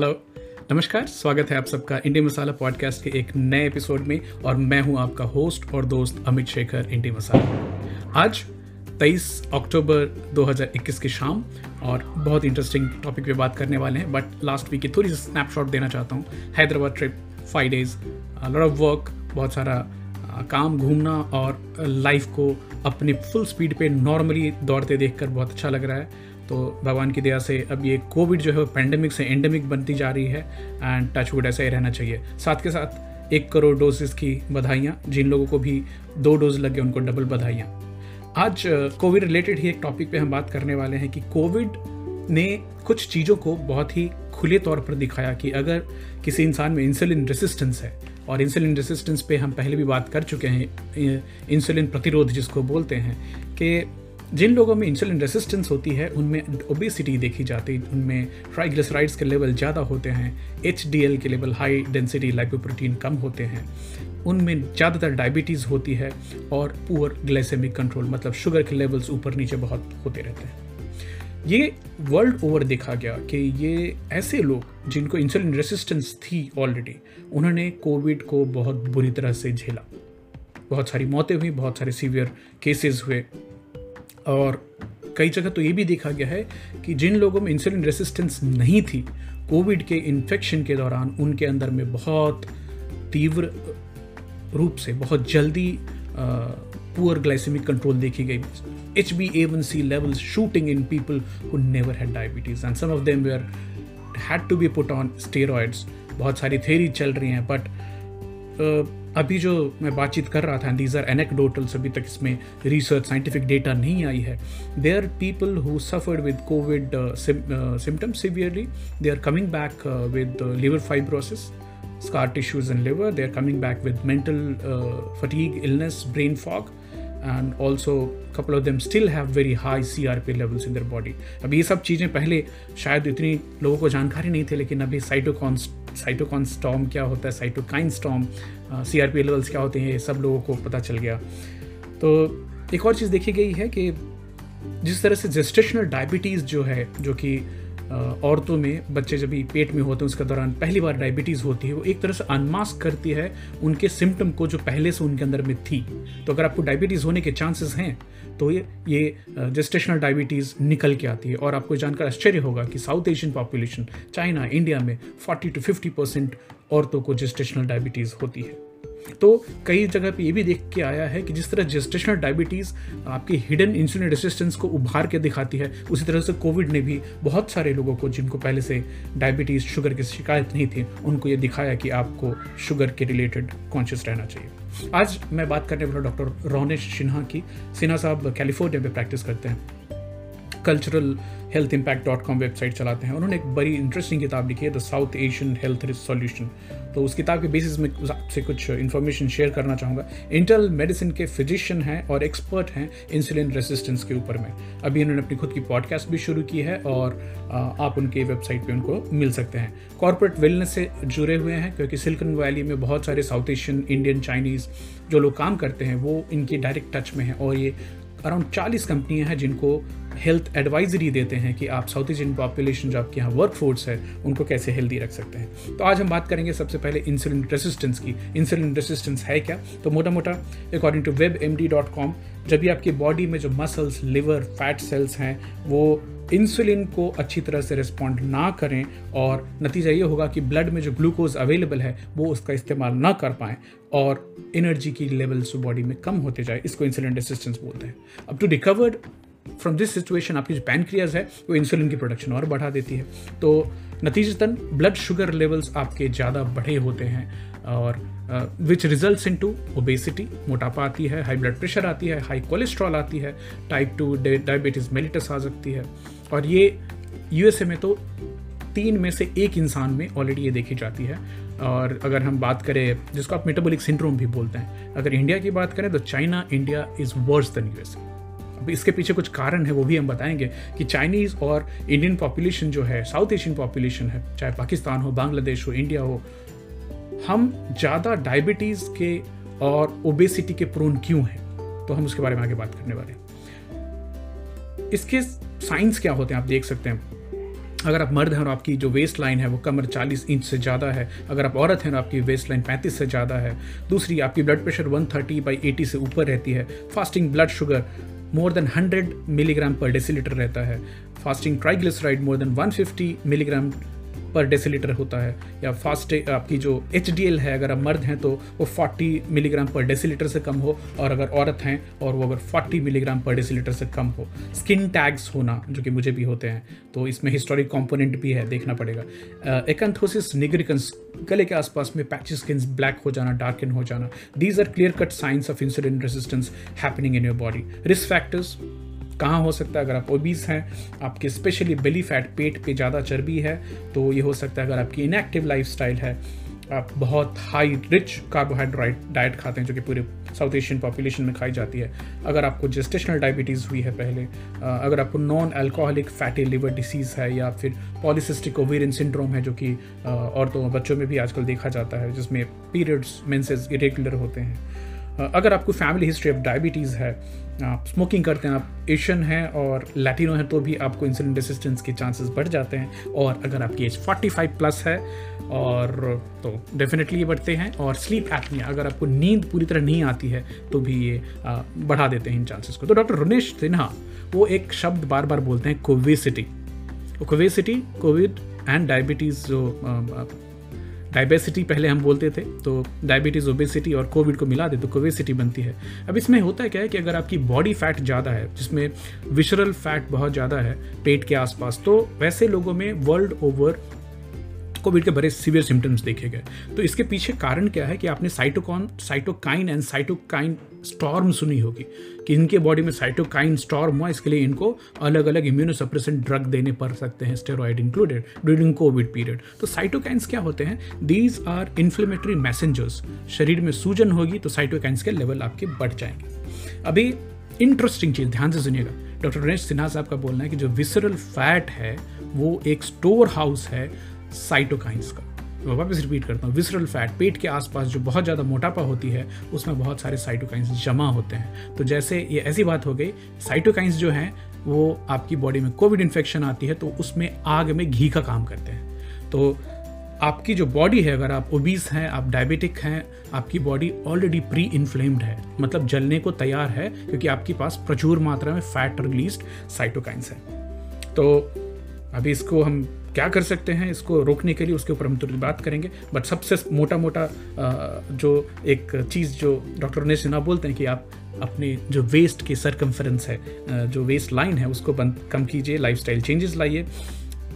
Hello, नमस्कार, स्वागत है आप सबका इंडी मसाला पॉडकास्ट के एक नए एपिसोड में और मैं हूँ आपका होस्ट और दोस्त अमित शेखर इंडी मसाला। आज 23 अक्टूबर 2021 की शाम और बहुत इंटरेस्टिंग टॉपिक पे बात करने वाले हैं बट लास्ट वीक की थोड़ी सी स्नैपशॉट देना चाहता हूँ। Hyderabad trip five days lot of work बहुत सारा काम घूमना और लाइफ को अपने फुल स्पीड पे नॉर्मली दौड़ते देखकर बहुत अच्छा लग रहा है। तो भगवान की दया से अब ये कोविड जो है पैंडमिक से एंडेमिक बनती जा रही है एंड टच वुड ऐसा ही रहना चाहिए। साथ के साथ एक करोड़ डोजेस की बधाइयाँ, जिन लोगों को भी दो डोज लगे उनको डबल बधाइयाँ। आज कोविड रिलेटेड ही एक टॉपिक पे हम बात करने वाले हैं कि कोविड ने कुछ चीज़ों को बहुत ही खुले तौर पर दिखाया कि अगर किसी इंसान में इंसुलिन रेसिस्टेंस है, और इंसुलिन रेसिस्टेंस पे हम पहले भी बात कर चुके हैं इंसुलिन प्रतिरोध जिसको बोलते हैं, कि जिन लोगों में इंसुलिन रेसिस्टेंस होती है, उनमें ओबेसिटी देखी जाती है उनमें ट्राइग्लिसराइड्स के लेवल ज़्यादा होते हैं एचडीएल के लेवल हाई डेंसिटी लाइपोप्रोटीन कम होते हैं, उनमें ज़्यादातर डायबिटीज़ होती है और पुअर ग्लाइसेमिक कंट्रोल मतलब शुगर के लेवल्स ऊपर नीचे बहुत होते रहते हैं। ये वर्ल्ड ओवर देखा गया कि ये ऐसे लोग जिनको इंसुलिन रेसिस्टेंस थी ऑलरेडी उन्होंने कोविड को बहुत बुरी तरह से झेला। बहुत सारी मौतें हुई, बहुत सारे सीवियर केसेस हुए। और कई जगह तो ये भी देखा गया है कि जिन लोगों में इंसुलिन रेसिस्टेंस नहीं थी कोविड के इन्फेक्शन के दौरान उनके अंदर में बहुत तीव्र रूप से, बहुत जल्दी पुअर ग्लाइसेमिक कंट्रोल देखी गई। H B A one C level shooting in people who never had diabetes and some of them were had to be put on steroids बहुत सारी थेरी चल रही हैं बट अभी जो मैं बातचीत कर रहा था दीज आर एनेकडोटल्स अभी तक इसमें रिसर्च साइंटिफिक डेटा नहीं आई है। They are people who suffered with Covid symptoms severely they are coming back with liver fibrosis scar tissues and liver. They're coming back with mental uh, fatigue illness brain fog and also couple of them still have very high CRP levels in their body. अब ये सब चीज़ें पहले शायद इतनी लोगों को जानकारी नहीं थी लेकिन अभी साइटोकॉन साइटोकॉन स्टॉम क्या होता है cytokine storm C R P levels क्या होते हैं सब लोगों को पता चल गया। तो एक और चीज़ देखी गई है कि जिस तरह से जेस्टेशनल डायबिटीज़ जो है, जो कि औरतों में बच्चे जब भी पेट में होते हैं, उसके दौरान पहली बार डायबिटीज़ होती है, वो एक तरह से अनमास्क करती है उनके सिम्टम को जो पहले से उनके अंदर में थी। तो अगर आपको डायबिटीज़ होने के चांसेस हैं तो ये ये जेस्टेशनल डायबिटीज़ निकल के आती है। और आपको जानकर आश्चर्य होगा कि South Asian population China India में 40 टू 50 परसेंट औरतों को जेस्टेशनल डायबिटीज़ होती है। तो कई जगह पे ये भी देख के आया है कि जिस तरह जेस्टेशनल डायबिटीज़ आपकी हिडन इंसुलिन रेसिस्टेंस को उभार के दिखाती है, उसी तरह से कोविड ने भी बहुत सारे लोगों को जिनको पहले से डायबिटीज़ शुगर की शिकायत नहीं थी, उनको ये दिखाया कि आपको शुगर के रिलेटेड कॉन्शियस रहना चाहिए। आज मैं बात करने वाला डॉक्टर रोनेश सिन्हा की। सिन्हा साहब कैलिफ़ोर्निया में प्रैक्टिस करते हैं। Cultural health impact dot com website चलाते हैं। उन्होंने एक बड़ी इंटरेस्टिंग किताब लिखी है the South Asian health risk solution तो उस किताब के बेसिस में आपसे कुछ इन्फॉर्मेशन शेयर करना चाहूँगा। इंटरल मेडिसिन के फिजिशियन हैं और एक्सपर्ट हैं इंसुलिन रेसिस्टेंस के ऊपर में। अभी इन्होंने अपनी खुद की पॉडकास्ट भी शुरू की है और आप उनके वेबसाइट पर उनको मिल सकते हैं। कॉरपोरेट वेलनेस से जुड़े हुए हैं क्योंकि सिल्कन वैली में बहुत सारे साउथ एशियन इंडियन चाइनीज़ जो लोग काम करते हैं वो इनके डायरेक्ट टच में हैं और ये अराउंड चालीस कंपनियाँ हैं जिनको हेल्थ एडवाइजरी देते हैं कि आप साउथ एशियन पॉपुलेशन जो आपके यहाँ वर्क फोर्स है, उनको कैसे हेल्दी रख सकते हैं। तो आज हम बात करेंगे सबसे पहले इंसुलिन रेसिस्टेंस की। इंसुलिन रेसिस्टेंस है क्या? तो मोटा मोटा according to web M D dot com जब भी आपकी बॉडी में जो मसल्स लिवर फैट सेल्स हैं, वो इंसुलिन को अच्छी तरह से रिस्पॉन्ड ना करें और नतीजा ये होगा कि ब्लड में जो ग्लूकोज अवेलेबल है, वो उसका इस्तेमाल ना कर पाएँ और एनर्जी की लेवल्स बॉडी में कम होते जाए, इसको इंसुलिन रेसिस्टेंस बोलते हैं। अब to recovered from this situation आपकी जो पैनक्रियाज है, वो इंसुलिन की प्रोडक्शन और बढ़ा देती है। तो नतीजतन ब्लड शुगर लेवल्स आपके ज़्यादा बढ़े होते हैं और which result in to obesity मोटापा आती है हाई ब्लड प्रेशर आती है हाई कोलेस्ट्रॉल आती है टाइप टू डायबिटीज़ मेलिटस आ सकती है। और ये यूएसए में तो तीन में से एक इंसान में ऑलरेडी ये देखी जाती है। और अगर हम बात करें, जिसको आप मेटाबॉलिक सिंड्रोम भी बोलते हैं, अगर इंडिया की बात करें तो China India is worse than USA अब इसके पीछे कुछ कारण है, वो भी हम बताएँगे कि चाइनीज़ और इंडियन पॉपुलेशन जो है साउथ एशियन पॉपुलेशन है, चाहे पाकिस्तान हो बांग्लादेश हो इंडिया हो, हम ज़्यादा डायबिटीज़ के और ओबेसिटी के प्रोन क्यों हैं? तो हम उसके बारे में आगे बात करने वाले हैं। इसके साइंस क्या होते हैं, आप देख सकते हैं। अगर आप मर्द हैं और आपकी जो वेस्ट लाइन है, वो कमर 40 इंच से ज़्यादा है। अगर आप औरत हैं और आपकी वेस्ट लाइन 35 से ज़्यादा है। दूसरी, आपकी blood pressure 130 thirty by eighty से ऊपर रहती है। Fasting blood sugar more than 100 milligram per decilitre रहता है। Fasting triglyceride more than 150 milligram per decilitre होता है, या फास्ट आपकी जो एचडीएल है, अगर आप मर्द हैं तो वो 40 मिलीग्राम पर डेसीलीटर से कम हो, और अगर औरत हैं, और वो अगर 40 मिलीग्राम पर डेसीलीटर से कम हो। स्किन टैग्स होना, जो कि मुझे भी होते हैं तो इसमें हिस्टोरिक कॉम्पोनेंट भी है, देखना पड़ेगा। एकेंथोसिस निग्रिकन्स गले के आसपास में पैच स्किन ब्लैक हो जाना डार्कन हो जाना these are clear cut science of insulin resistance happening in your body risk factors कहाँ हो सकता है? अगर आप ओबीस हैं, आपके स्पेशली बेली फैट पेट पे ज़्यादा चर्बी है तो ये हो सकता है अगर आपकी इनएक्टिव लाइफ है, आप बहुत हाई रिच कार्बोहाइड्रेट डाइट खाते हैं, जो कि पूरे साउथ एशियन पॉपुलेशन में खाई जाती है। अगर आपको जेस्टेशनल डायबिटीज़ हुई है पहले अगर आपको non alcoholic fatty liver disease है, या फिर पॉलिसिस्टिक ओवेरियन सिंड्रोम है, जो कि औरतों बच्चों में भी आजकल देखा जाता है, जिसमें पीरियड्स मेंसेस इरेगुलर होते हैं। अगर आपको फैमिली हिस्ट्री ऑफ़ डायबिटीज़ है आप स्मोकिंग करते हैं, आप एशियन हैं और लैटिनो हैं तो भी आपको इंसुलिन रेसिस्टेंस के चांसेस बढ़ जाते हैं। और अगर आपकी एज 45 प्लस है, और तो डेफिनेटली ये बढ़ते हैं। और स्लीप एपनिया अगर आपको नींद पूरी तरह नहीं आती है तो भी ये बढ़ा देते हैं इन चांसेस को। तो डॉक्टर रुनेश सिन्हा वो एक शब्द बार बार बोलते हैं covesity covesity Covid and diabetes जो डायबेसिटी पहले हम बोलते थे तो डायबिटीज़, ओबेसिटी और कोविड को मिला दे तो कोवेसिटी बनती है। अब इसमें होता है क्या है कि अगर आपकी बॉडी फैट ज़्यादा है, जिसमें विशरल फैट बहुत ज़्यादा है, पेट के आसपास तो वैसे लोगों में वर्ल्ड ओवर कोविड के बड़े सीवियर सिम्टम्स देखे गए। तो इसके पीछे कारण क्या है कि आपने cytokine cytokine and cytokine storm सुनी होगी कि इनके बॉडी में साइटोकाइन स्टॉर्म हुआ, इसके लिए इनको अलग अलग इम्यूनोसप्रेसेंट ड्रग देने पड़ सकते हैं steroid included during Covid period तो साइटोकाइंस क्या होते हैं? दीज आर इन्फ्लेमेटरी मैसेंजर्स शरीर में सूजन होगी तो साइटोकाइंस के लेवल आपके बढ़ जाएँगे। अभी इंटरेस्टिंग चीज़, ध्यान से सुनिएगा। डॉक्टर रमेश सिन्हा साहब का बोलना है कि जो विसरल फैट है, वो एक स्टोर हाउस है साइटोकाइंस का। मैं वापस रिपीट करता हूँ विसरल फैट पेट के आसपास जो बहुत ज़्यादा मोटापा होती है, उसमें बहुत सारे साइटोकाइंस जमा होते हैं। तो जैसे ये ऐसी बात हो गई साइटोकाइंस जो हैं, वो आपकी बॉडी में कोविड इन्फेक्शन आती है तो उसमें आग में घी का काम करते हैं। तो आपकी जो बॉडी है, अगर आप ओबीस हैं, आप डायबिटिक हैं, आपकी बॉडी ऑलरेडी प्री इन्फ्लेम्ड है। मतलब जलने को तैयार है, क्योंकि आपके पास प्रचुर मात्रा में फैट रिलीज़ साइटोकाइंस है। तो अभी इसको हम क्या कर सकते हैं, इसको रोकने के लिए उसके ऊपर हम तुरंत बात करेंगे। बट सबसे मोटा मोटा जो एक चीज़ जो डॉक्टर ने सिन्हा बोलते हैं कि आप अपने जो वेस्ट की सरकमफरेंस है जो वेस्ट लाइन है, उसको बंद, कम कीजिए लाइफ स्टाइल चेंजेस लाइए।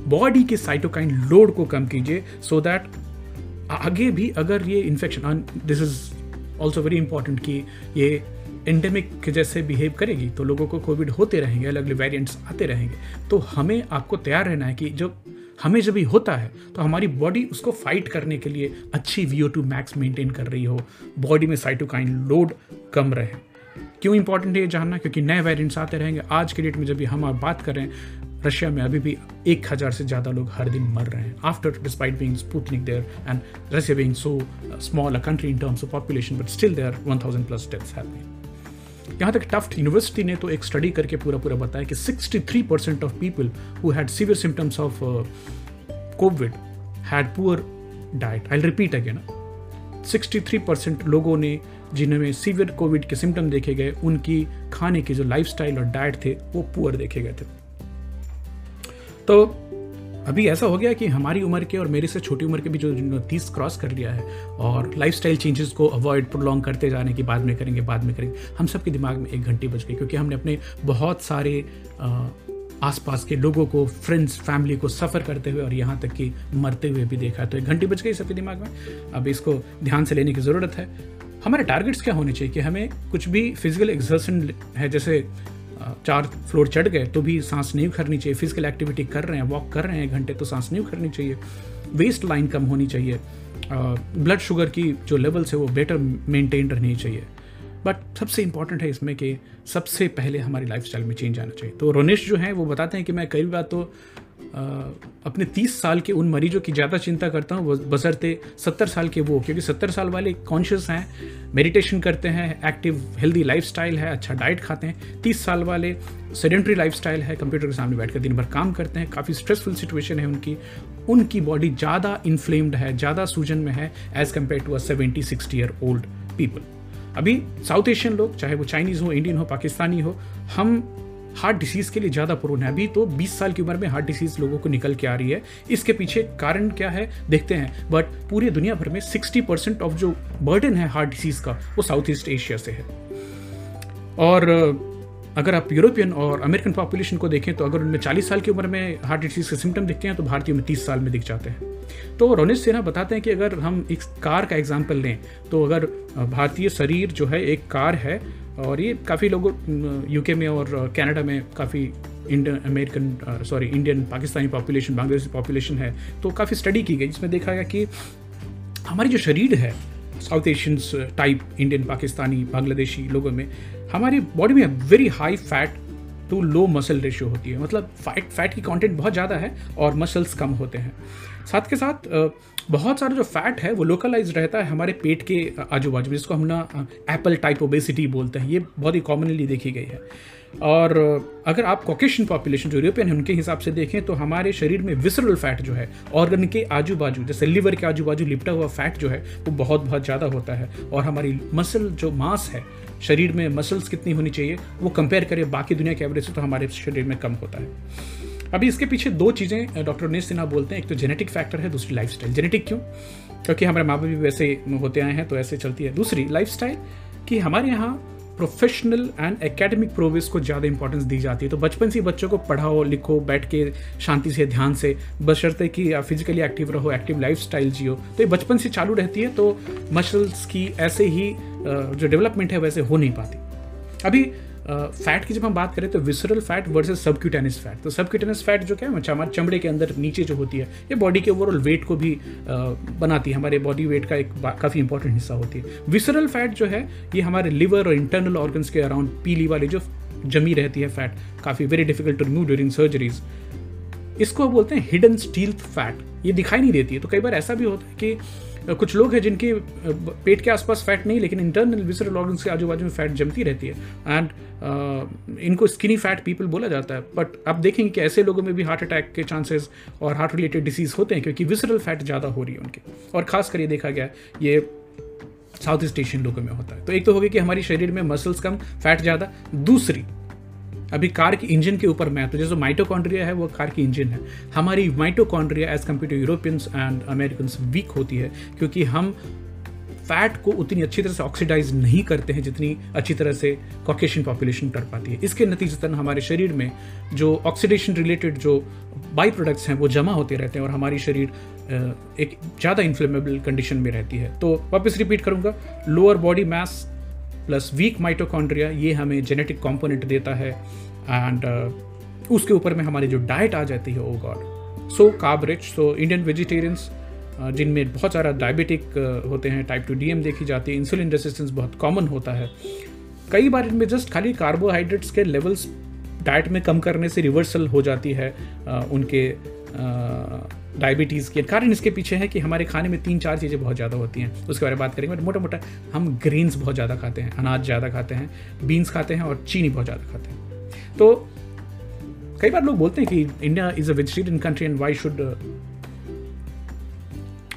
बॉडी के साइटोकाइन लोड को कम कीजिए सो दैट आगे भी अगर ये infection this is also very important कि ये एंडेमिक के जैसे बिहेव करेगी तो लोगों को कोविड होते रहेंगे अलग अलग वेरिएंट्स आते रहेंगे। तो हमें आपको तैयार रहना है कि जो हमें जब ये होता है तो हमारी बॉडी उसको फाइट करने के लिए अच्छी V O two max maintain कर रही हो। बॉडी में साइटोकाइन लोड कम रहे। क्यों इंपॉर्टेंट है ये जानना? क्योंकि नए वेरिएंट्स आते रहेंगे। आज के डेट में जब भी हम आप बात करें रशिया में अभी भी एक हज़ार से ज़्यादा लोग हर दिन मर रहे हैं। After despite being Sputnik there and Russia being so small a country in terms of population but still there one thousand plus deaths have यहाँ तक टफ्ट यूनिवर्सिटी ने तो एक स्टडी करके पूरा पूरा बताया कि 63 percent of people who had severe symptoms of COVID had poor diet I repeat again 63 percent लोगों ने जिनमें सीवियर कोविड के सिम्टम देखे गए, उनकी खाने के जो लाइफस्टाइल और डाइट थे, वो पुअर देखे गए थे। तो अभी ऐसा हो गया कि हमारी उम्र के और मेरे से छोटी उम्र के भी जो तीस क्रॉस कर लिया है और लाइफ स्टाइल चेंजेस को अवॉइड प्रोलॉन्ग करते जाने की, बाद में करेंगे, बाद में करेंगे, हम सबके दिमाग में एक घंटी बज गई क्योंकि हमने अपने बहुत सारे आसपास के लोगों को फ्रेंड्स फैमिली को सफ़र करते हुए और यहाँ तक कि मरते हुए भी देखा तो एक घंटी बज गई सबके दिमाग में। अब इसको ध्यान से लेने की ज़रूरत है। हमारे टारगेट्स क्या होने चाहिए कि हमें कुछ भी फ़िज़िकल एक्सर्सन है, जैसे चार फ्लोर चढ़ गए तो भी सांस नहीं उखरनी चाहिए। फ़िज़िकल एक्टिविटी कर रहे हैं वॉक कर रहे हैं घंटे तो सांस नहीं उखरनी चाहिए। वेस्ट लाइन कम होनी चाहिए। ब्लड शुगर की जो लेवल्स है वो बेटर मेंटेन रहनी चाहिए। बट सबसे इंपॉर्टेंट है इसमें कि सबसे पहले हमारी लाइफ में चेंज आना चाहिए। तो रोनेश जो हैं वो बताते हैं कि मैं कई बार तो आ, अपने तीस साल के उन मरीजों की ज़्यादा चिंता करता हूँ बसरते सत्तर साल के वो क्योंकि सत्तर साल वाले कॉन्शियस हैं मेडिटेशन करते हैं एक्टिव हेल्दी लाइफ है अच्छा डाइट खाते हैं। तीस साल वाले सेडेंट्री लाइफ है कंप्यूटर के सामने बैठ कर दिन भर काम करते हैं। काफ़ी स्ट्रेसफुल सिचुएशन है उनकी। उनकी बॉडी ज़्यादा इन्फ्लेम्ड है, ज़्यादा सूजन में है as compare to a seventy sixty year old people अभी साउथ एशियन लोग, चाहे वो चाइनीज़ हो इंडियन हो पाकिस्तानी हो, हम हार्ट डिसीज़ के लिए ज़्यादा प्रोन है। अभी तो 20 साल की उम्र में हार्ट डिसीज़ लोगों को निकल के आ रही है। इसके पीछे कारण क्या है, देखते हैं। बट पूरी दुनिया भर में 60 परसेंट ऑफ़ जो बर्डन है हार्ट डिसीज़ का, वो साउथ ईस्ट एशिया से है। और अगर आप यूरोपियन और अमेरिकन पॉपुलेशन को देखें तो अगर उनमें 40 साल की उम्र में हार्ट डिसीज़ के सिम्टम दिखते हैं तो भारतीयों में 30 साल में दिख जाते हैं। तो रोनित सिन्हा बताते हैं कि अगर हम एक कार का एग्ज़ाम्पल लें तो अगर भारतीय शरीर जो है, एक कार है और ये काफ़ी लोगों यूके में और कनाडा में काफ़ी Indian American sorry Indian Pakistani population Bangladeshi population है। तो काफ़ी स्टडी की गई, जिसमें देखा गया कि हमारी जो शरीर है South Asians type Indian Pakistani Bangladeshi लोगों में, हमारी बॉडी में very high fat to low muscle ratio होती है। मतलब फैट फैट की कंटेंट बहुत ज़्यादा है और मसल्स कम होते हैं। साथ के साथ बहुत सारा जो फैट है, वो लोकलाइज रहता है हमारे पेट के आजू बाजू जिसको हम ना एप्पल टाइप ओबेसिटी बोलते हैं। ये बहुत ही कॉमनली देखी गई है। और अगर आप कॉकेशन पॉपुलेशन जो यूरोपियन है, उनके हिसाब से देखें तो हमारे शरीर में विसरल फैट जो है ऑर्गन के आजू बाजू जैसे लिवर के आजू बाजू लिपटा हुआ फैट जो है, वो बहुत बहुत ज़्यादा होता है। और हमारी मसल जो मांस है, शरीर में मसल्स कितनी होनी चाहिए, वो कंपेयर करें, बाकी दुनिया के एवरेज से तो हमारे शरीर में कम होता है। अभी इसके पीछे दो चीज़ें डॉक्टर उन्नीस सिन्हा बोलते हैं। एक तो जेनेटिक फैक्टर है, दूसरी लाइफ जेनेटिक क्यों? क्योंकि हमारे माँ बाप भी वैसे होते आए हैं तो ऐसे चलती है। दूसरी लाइफ कि हमारे यहाँ प्रोफेशनल एंड एकेडमिक प्रोग्रेस को ज़्यादा इंपॉर्टेंस दी जाती है। तो बचपन से बच्चों को पढ़ाओ, लिखो, बैठ के शांति से, ध्यान से बशर्ते कि फिजिकली एक्टिव रहो एक्टिव लाइफ स्टाइल जियो। तो ये बचपन से चालू रहती है तो मसल्स की ऐसे ही जो डेवलपमेंट है, वैसे हो नहीं पाती। अभी फैट की जब हम बात करें तो visceral fat versus subcutaneous fat तो सबक्यूटेनिस फैट जो क्या है हमारे चमड़े के अंदर नीचे जो होती है, ये बॉडी के ओवरऑल वेट को भी बनाती है। हमारे बॉडी वेट का एक काफ़ी इंपॉर्टेंट हिस्सा होती है। विसरल फैट जो है, ये हमारे लिवर और इंटरनल ऑर्गन्स के अराउंड पीली वाली जो जमी रहती है फैट काफ़ी very difficult to remove during surgeries इसको बोलते हैं हिडन स्टील फैट ये दिखाई नहीं देती है। तो कई बार ऐसा भी होता है कि कुछ लोग हैं जिनके पेट के आसपास फैट नहीं, लेकिन इंटरनल विसरल ऑर्गन्स के आजू बाजू में फैट जमती रहती है। एंड इनको स्किनी फैट पीपल बोला जाता है। बट आप देखेंगे कि ऐसे लोगों में भी हार्ट अटैक के चांसेस और हार्ट रिलेटेड डिसीज होते हैं, क्योंकि विसरल फैट ज़्यादा हो रही है उनके। और खासकर ये देखा गया, ये साउथ ईस्ट एशियन लोगों में होता है। तो एक तो हो गया कि हमारी शरीर में मसल्स कम फैट ज़्यादा। दूसरी अभी कार की इंजन के ऊपर मैं तो जैसे माइटोकॉन्ड्रिया है, वो कार की इंजन है। हमारी mitochondria as compare to Europeans and American weak होती है, क्योंकि हम फैट को उतनी अच्छी तरह से ऑक्सीडाइज नहीं करते हैं, जितनी अच्छी तरह से कॉकेशन पॉपुलेशन कर पाती है। इसके नतीजतन हमारे शरीर में जो ऑक्सीडेशन रिलेटेड जो बाई प्रोडक्ट्स हैं, वो जमा होते रहते हैं और हमारी शरीर एक ज़्यादा इन्फ्लेमेबल कंडीशन में रहती है। तो वापस रिपीट करूँगा lower body mass plus weak mitochondria ये हमें जेनेटिक कॉम्पोनेंट देता है। एंड uh, उसके ऊपर में हमारी जो डाइट आ जाती है ओ God so carb rich so Indian vegetarians जिनमें बहुत सारा डायबिटिक uh, होते हैं टाइप टू डीएम देखी जाती है इंसुलिन रेसिस्टेंस बहुत कॉमन होता है। कई बार इनमें जस्ट खाली कार्बोहाइड्रेट्स के लेवल्स डाइट में कम करने से रिवर्सल हो जाती है uh, उनके डायबिटीज़ के कारण इसके पीछे है कि हमारे खाने में तीन चार चीज़ें बहुत ज़्यादा होती हैं। उसके बारे में बात करेंगे मोटा मोटा हम ग्रेन्स बहुत ज़्यादा खाते हैं, अनाज ज़्यादा खाते हैं बीन्स खाते हैं और चीनी बहुत ज़्यादा खाते हैं। तो कई बार लोग बोलते हैं कि India is a vegetarian country and why should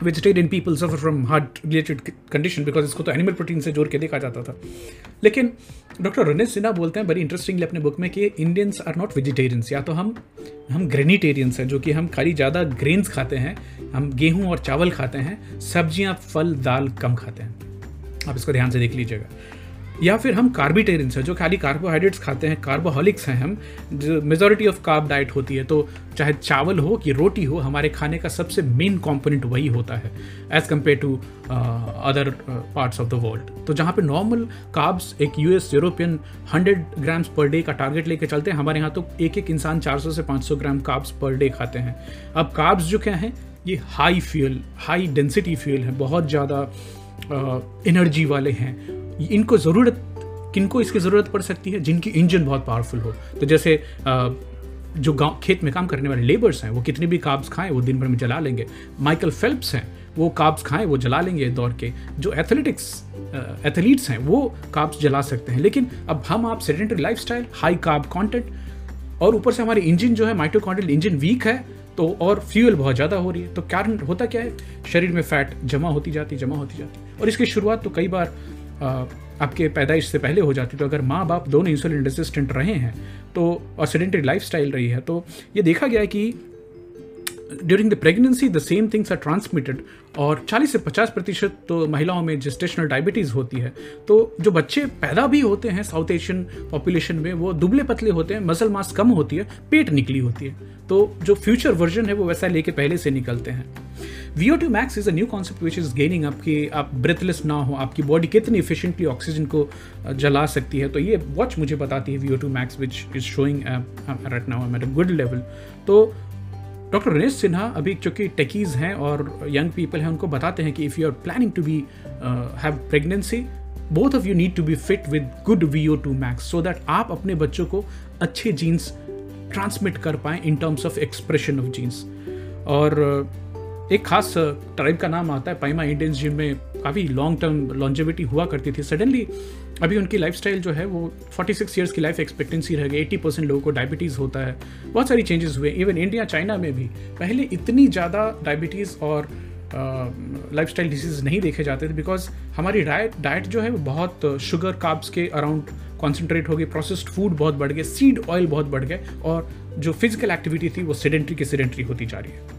vegetarian people suffer from heart related condition because इसको तो एनिमल प्रोटीन से जोड़ के देखा जाता था। लेकिन डॉक्टर रनेश सिन्हा बोलते हैं बड़ी इंटरेस्टिंगली अपने बुक में कि इंडियंस आर नॉट वेजिटेरियंस या तो हम हम ग्रेनिटेरियंस हैं, जो कि हम खाली ज़्यादा ग्रेन्स खाते हैं, हम गेहूँ और चावल खाते हैं, सब्ज़ियाँ, फल, दाल कम खाते हैं। आप इसको ध्यान से देख लीजिएगा। या फिर हम कार्बिटेरियंस हैं जो खाली कार्बोहाइड्रेट्स खाते हैं कार्बोहॉलिक्स हैं हम मेजोरिटी ऑफ़ कार्ब डाइट होती है तो चाहे चावल हो कि रोटी हो हमारे खाने का सबसे मेन कंपोनेंट वही होता है as compare to other parts of the world तो जहाँ पे नॉर्मल कार्ब्स एक US European 100 grams per day का टारगेट लेके चलते हैं हमारे यहाँ तो एक एक इंसान 400 से 500 ग्राम काब्स पर डे खाते हैं। अब काब्स जो क्या हैं ये high fuel high density fuel है बहुत ज़्यादा एनर्जी uh, वाले हैं इनको ज़रूरत, किनको इसकी ज़रूरत पड़ सकती है? जिनकी इंजन बहुत पावरफुल हो। तो जैसे जो गाँव, खेत में काम करने वाले लेबर्स हैं, वो कितने भी काब्स खाएँ, वो दिन भर में जला लेंगे। माइकल फेल्प्स हैं, वो काब्स खाएँ, वो जला लेंगे दौड़ के। जो एथलेटिक्स एथलीट्स हैं, वो काब्स जला सकते हैं। लेकिन अब हम, आप sedentary life high carb content और ऊपर से हमारे इंजन जो है माइटोकॉन्ड्रियल इंजन वीक है तो और फ्यूल बहुत ज़्यादा हो रही है। तो कारण होता क्या है? शरीर में फैट जमा होती जाती, जमा होती जाती। और इसकी शुरुआत तो कई बार आपके पैदाइश से पहले हो जाती तो अगर माँ बाप दोनों इंसुलिन रेजिस्टेंट रहे हैं तो और सेडेंटरी लाइफ रही है तो ये देखा गया है कि during the pregnancy the same things are transmitted और 40 से 50 प्रतिशत तो महिलाओं में जेस्टेशनल डायबिटीज़ होती है। तो जो बच्चे पैदा भी होते हैं साउथ एशियन पॉपुलेशन में, वो दुबले पतले होते हैं मसल मास कम होती है, पेट निकली होती है। तो जो फ्यूचर वर्जन है, वो वैसा लेके पहले से निकलते हैं। V O two max is a new concept which is gaining आपकी आप ब्रेथलेस ना हो, आपकी बॉडी कितनी इफिशियंटली ऑक्सीजन को जला सकती है। तो ये वॉच मुझे बताती है V O two max which is showing good level तो डॉक्टर रनेश सिन्हा अभी चूँकि टेकीज हैं और यंग पीपल हैं उनको बताते हैं कि if you are planning to be have pregnancy both of you need to be fit with good V O two max so that आप अपने बच्चों को अच्छे जीन्स ट्रांसमिट कर पाएँ in terms of expression of genes और uh, एक खास ट्राइब का नाम आता है पाइमा इंडियंस जिनमें काफ़ी लॉन्ग टर्म लॉन्जेविटी हुआ करती थी। सडनली अभी उनकी लाइफ जो है, वो 46 ईयर्स की लाइफ एक्सपेक्टेंसी रह गई। 80 परसेंट लोगों को डायबिटीज़ होता है। बहुत सारी चेंजेस हुए। इवन इंडिया चाइना में भी पहले इतनी ज़्यादा डायबिटीज़ और लाइफ स्टाइल डिज़ीज़ नहीं देखे जाते थे बिकॉज़ हमारी डाइट डाइट जो है, वो बहुत शुगर काब्स के अराउंड कॉन्सेंट्रेट हो गई। प्रोसेस्ड फ़ूड बहुत बढ़ गए। सीड ऑयल बहुत बढ़ गए। और जो फ़िज़िकल एक्टिविटी थी, वो सेडेंट्री की सेडेंट्री होती जा रही है।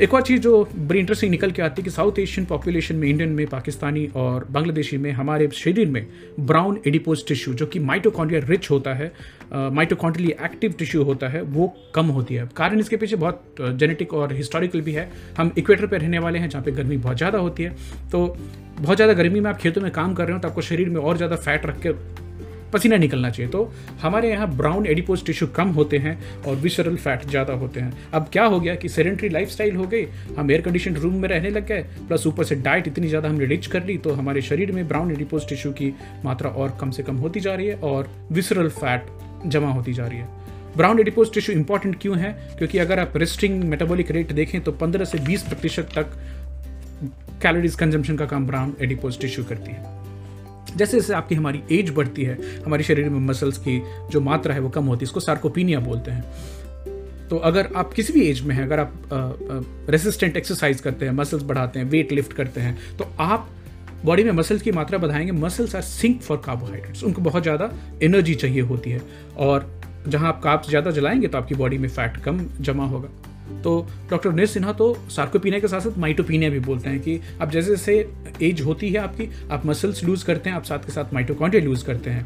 एक और चीज़ जो बड़ी इंटरेस्टिंग निकल के आती है कि साउथ एशियन पॉपुलेशन में इंडियन में पाकिस्तानी और बांग्लादेशी में, हमारे शरीर में ब्राउन एडिपोज टिश्यू जो कि माइटोकॉन्ड्रिया रिच होता है माइटोकॉन्ड्रियली एक्टिव टिश्यू होता है, वो कम होती है। कारण इसके पीछे बहुत जेनेटिक और हिस्टोरिकल भी है। हम इक्वेटर पर रहने वाले हैं, जहाँ पर गर्मी बहुत ज़्यादा होती है। तो बहुत ज़्यादा गर्मी में आप खेतों में काम कर रहे हो तो आपको शरीर में और ज़्यादा फैट रख के पसीना निकलना चाहिए। तो हमारे यहाँ ब्राउन एडिपोज टिश्यू कम होते हैं और विसरल फैट ज़्यादा होते हैं। अब क्या हो गया कि सेरेंट्री लाइफ हो गई, हम एयर कंडीशन रूम में रहने लग गए प्लस ऊपर से डाइट इतनी ज़्यादा हमने रिच कर ली तो हमारे शरीर में ब्राउन एडिपोज टिश्यू की मात्रा और कम से कम होती जा रही है और विसरल फैट जमा होती जा रही है। ब्राउन एडिपोज टिश्यू इंपॉर्टेंट क्यों है? क्योंकि अगर आप रेस्टिंग मेटाबॉलिक रेट देखें तो 15 से 20 प्रतिशत तक कैलोरीज कंजम्पशन का काम ब्राउन एडिपोज टिश्यू करती है। जैसे जैसे आपकी हमारी एज बढ़ती है, हमारे शरीर में मसल्स की जो मात्रा है वो कम होती है, इसको सार्कोपीनिया बोलते हैं। तो अगर आप किसी भी एज में हैं, अगर आप रेसिस्टेंट एक्सरसाइज करते हैं मसल्स बढ़ाते हैं वेट लिफ्ट करते हैं तो आप बॉडी में मसल्स की मात्रा बढ़ाएँगे muscles are sink for carbohydrates उनको बहुत ज़्यादा एनर्जी चाहिए होती है। और जहाँ आप काप्स ज़्यादा जलाएँगे तो आपकी बॉडी में फैट कम जमा होगा। तो डॉक्टर उनेश सिन्हा तो सार्कोपीनिया के साथ साथ माइटोपीनिया भी बोलते हैं कि आप जैसे जैसे एज होती है आपकी, आप मसल्स लूज़ करते हैं, आप साथ के साथ माइटोकॉन्ड्रिया लूज़ करते हैं।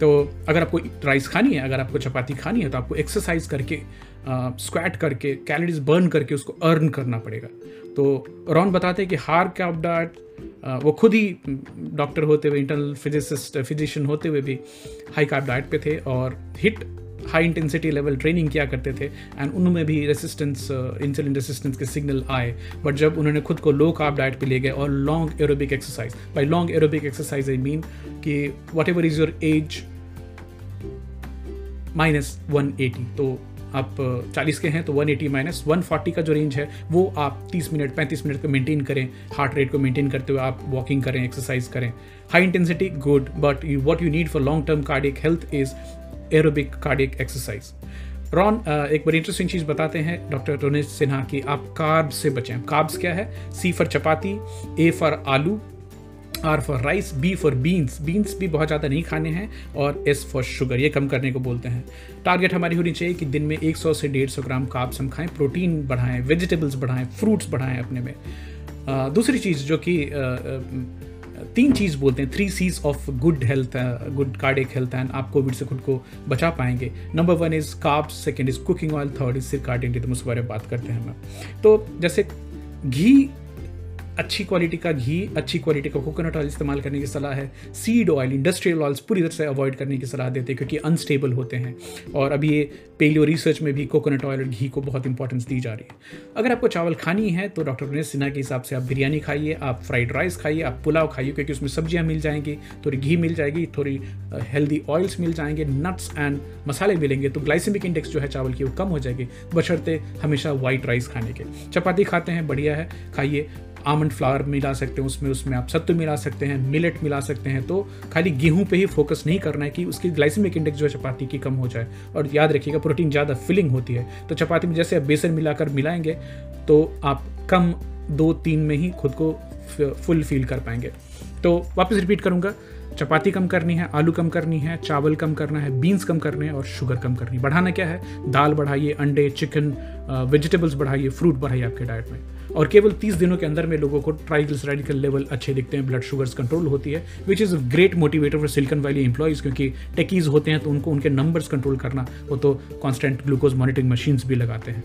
तो अगर आपको राइस खानी है, अगर आपको चपाती खानी है तो आपको एक्सरसाइज करके स्क्वाट करके कैलोरीज बर्न करके उसको अर्न करना पड़ेगा। तो रॉन बताते हैं कि हार कैप डाइट वो खुद ही डॉक्टर होते हुए इंटरनल फिजिसिस्ट फिजिशियन होते हुए भी हाई कार्ब डाइट पे थे और hit high intensity level training किया करते थे एंड उनमें भी रेसिस्टेंस इंसुलिन रेसिस्टेंस के सिग्नल आए। बट जब उन्होंने खुद को लो कार्ब डाइट पे ले गए और long aerobic exercise by long aerobic exercise I mean कि whatever is your age minus one eighty तो आप 40 uh, के हैं तो 180 माइनस 140 का जो रेंज है वो आप 30 मिनट 35 मिनट को मेंटेन करें। हार्ट रेट को मेंटेन करते हुए आप वॉकिंग करें एक्सरसाइज करें। High intensity good but what you need for long term cardiac health is aerobic cardiac exercise Ron एक बड़ी इंटरेस्टिंग चीज़ बताते हैं डॉक्टर रोनेश सिन्हा की आप कार्ब से बचें। कार्ब्स क्या है? C for chapati A for aloo R for rice B for beans beans भी बहुत ज़्यादा नहीं खाने हैं और एस फॉर शुगर ये कम करने को बोलते हैं। टारगेट हमारी होनी चाहिए कि दिन में 100 से 150 ग्राम कार्ब्स हम खाएँ प्रोटीन बढ़ाएँ वेजिटेबल्स बढ़ाएँ फ्रूट्स बढ़ाएँ अपने में। Uh, दूसरी चीज़ जो कि uh, तीन चीज़ बोलते हैं three Cs of good health good cardiac health and आप कोविड से खुद को बचा पाएँगे। Number one is carb second is cooking oil third is circadian rhythm उसके बारे में बात करते हैं हम। तो जैसे घी अच्छी क्वालिटी का घी, अच्छी क्वालिटी का कोकोनट ऑयल इस्तेमाल करने की सलाह है। सीड ऑयल इंडस्ट्रियल ऑयल्स पूरी तरह से अवॉइड करने की सलाह देते हैं क्योंकि अनस्टेबल होते हैं। और अभी ये पेलियो रिसर्च में भी कोकोनट ऑयल और घी को बहुत इंपॉर्टेंस दी जा रही है। अगर आपको चावल खानी है तो डॉक्टर गणेश सिन्हा के हिसाब से आप बिरयानी खाइए, आप फ्राइड राइस खाइए, आप पुलाव खाइए, क्योंकि उसमें सब्ज़ियाँ मिल जाएँगी, थोड़ी घी मिल जाएगी, थोड़ी हेल्दी ऑयल्स मिल जाएँगे नट्स एंड मसाले मिलेंगे तो ग्लाइसेमिक इंडेक्स जो है चावल की वो कम हो जाएगी, बशर्ते हमेशा वाइट राइस खाने के। चपाती खाते हैं, बढ़िया है, खाइए। आमंड फ्लावर मिला सकते हैं, उसमें उसमें आप सत्तू मिला सकते हैं मिलेट मिला सकते हैं तो खाली गेहूँ पे ही फोकस नहीं करना है कि उसकी ग्लाइसिमिक इंडेक्स जो है चपाती की कम हो जाए। और याद रखिएगा प्रोटीन ज़्यादा फिलिंग होती है तो चपाती में जैसे आप बेसन मिलाकर मिलाएँगे तो आप कम दो तीन में ही खुद को फुल फील कर पाएँगे। तो वापस रिपीट करूँगा, चपाती कम करनी है, आलू कम करनी है, चावल कम करना है बीन्स कम करने हैं और शुगर कम करनी है। बढ़ाना क्या है? दाल बढ़ाइए, अंडे चिकन वेजिटेबल्स बढ़ाइए फ्रूट बढ़ाइए आपके डाइट में। और केवल 30 दिनों के अंदर में लोगों को ट्राइग्लिसराइड लेवल अच्छे दिखते हैं ब्लड शुगर्स कंट्रोल होती है which is great motivator for Silicon Valley employees क्योंकि टेकीज होते हैं तो उनको उनके नंबर्स कंट्रोल करना, वो तो कॉन्स्टेंट ग्लूकोज मॉनिटरिंग मशीन्स भी लगाते हैं।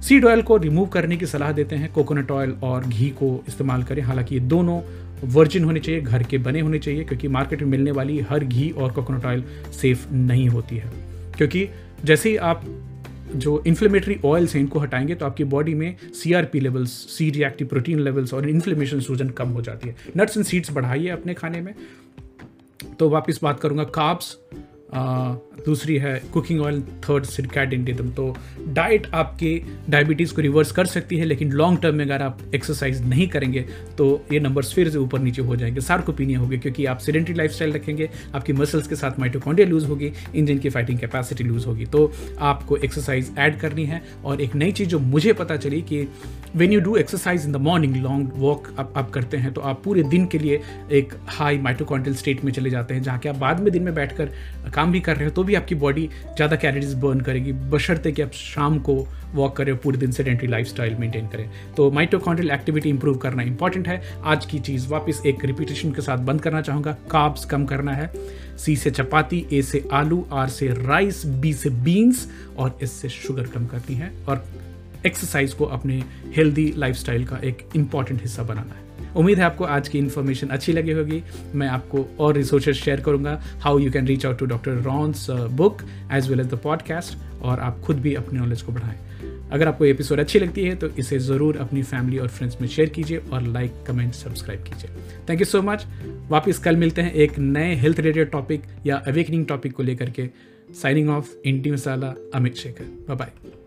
सीड ऑयल को रिमूव करने की सलाह देते हैं कोकोनट ऑयल और घी को इस्तेमाल करें। हालाँकि ये दोनों वर्जिन होने चाहिए, घर के बने होने चाहिए, क्योंकि मार्केट में मिलने वाली हर घी और कोकोनट ऑयल सेफ़ नहीं होती है। क्योंकि जैसे ही आप जो इन्फ्लेमेटरी ऑयल्स हैं, इनको हटाएँगे तो आपकी बॉडी में CRP levels C reactive protein levels और इन्फ्लेमेशन सूजन कम हो जाती है। नट्स एंड सीड्स बढ़ाइए अपने खाने में। तो वापस बात करूँगा काब्स दूसरी है cooking oil third circadian rhythm तो डाइट आपके डायबिटीज़ को रिवर्स कर सकती है लेकिन लॉन्ग टर्म में अगर आप एक्सरसाइज नहीं करेंगे तो ये नंबर्स फिर से ऊपर नीचे हो जाएँगे। सार्कोपीनिया होगी क्योंकि आप सीडेंट्री लाइफ रखेंगे आपकी मसल्स के साथ माइटोकॉन्डिया लूज होगी इंजन की फाइटिंग कैपेसिटी लूज होगी। तो आपको एक्सरसाइज ऐड करनी है और एक नई चीज़ जो मुझे पता चली कि when you do exercise in the morning long walk आप, आप करते हैं तो आप पूरे दिन के लिए एक हाई माइटोकॉन्ड्रियल स्टेट में चले जाते हैं जहाँ कि आप बाद में दिन में बैठकर काम भी कर रहे हो तो भी आपकी बॉडी ज़्यादा कैलोरीज बर्न करेगी। बशर्ते कि आप शाम को वॉक करें, पूरे दिन सेडेंट्री लाइफ स्टाइल मेंटेन करें। तो माइटोकॉन्ड्रियल एक्टिविटी इंप्रूव करना इंपॉर्टेंट है। आज की चीज़ वापस एक रिपीटेशन के साथ बंद करना चाहूँगा। काब्स कम करना है। सी से चपाती ए से आलू आर से राइस बी से बीन्स और एस से शुगर कम करनी है। और एक्सरसाइज को अपने हेल्दी लाइफस्टाइल का एक इंपॉर्टेंट हिस्सा बनाना है। उम्मीद है आपको आज की इन्फॉर्मेशन अच्छी लगी होगी। मैं आपको और रिसोर्सेज शेयर करूँगा how you can reach out to doctor Ron's book as well as the podcast और आप खुद भी अपनी नॉलेज को बढ़ाएँ। अगर आपको एपिसोड अच्छी लगती है तो इसे ज़रूर अपनी फैमिली और फ्रेंड्स में शेयर कीजिए और लाइक कमेंट सब्सक्राइब कीजिए। थैंक यू सो मच वापस कल मिलते हैं एक नए हेल्थ रिलेटेड टॉपिक या अवेकनिंग टॉपिक को लेकर के। Signing off Indie Masala Amit Shekhar bye bye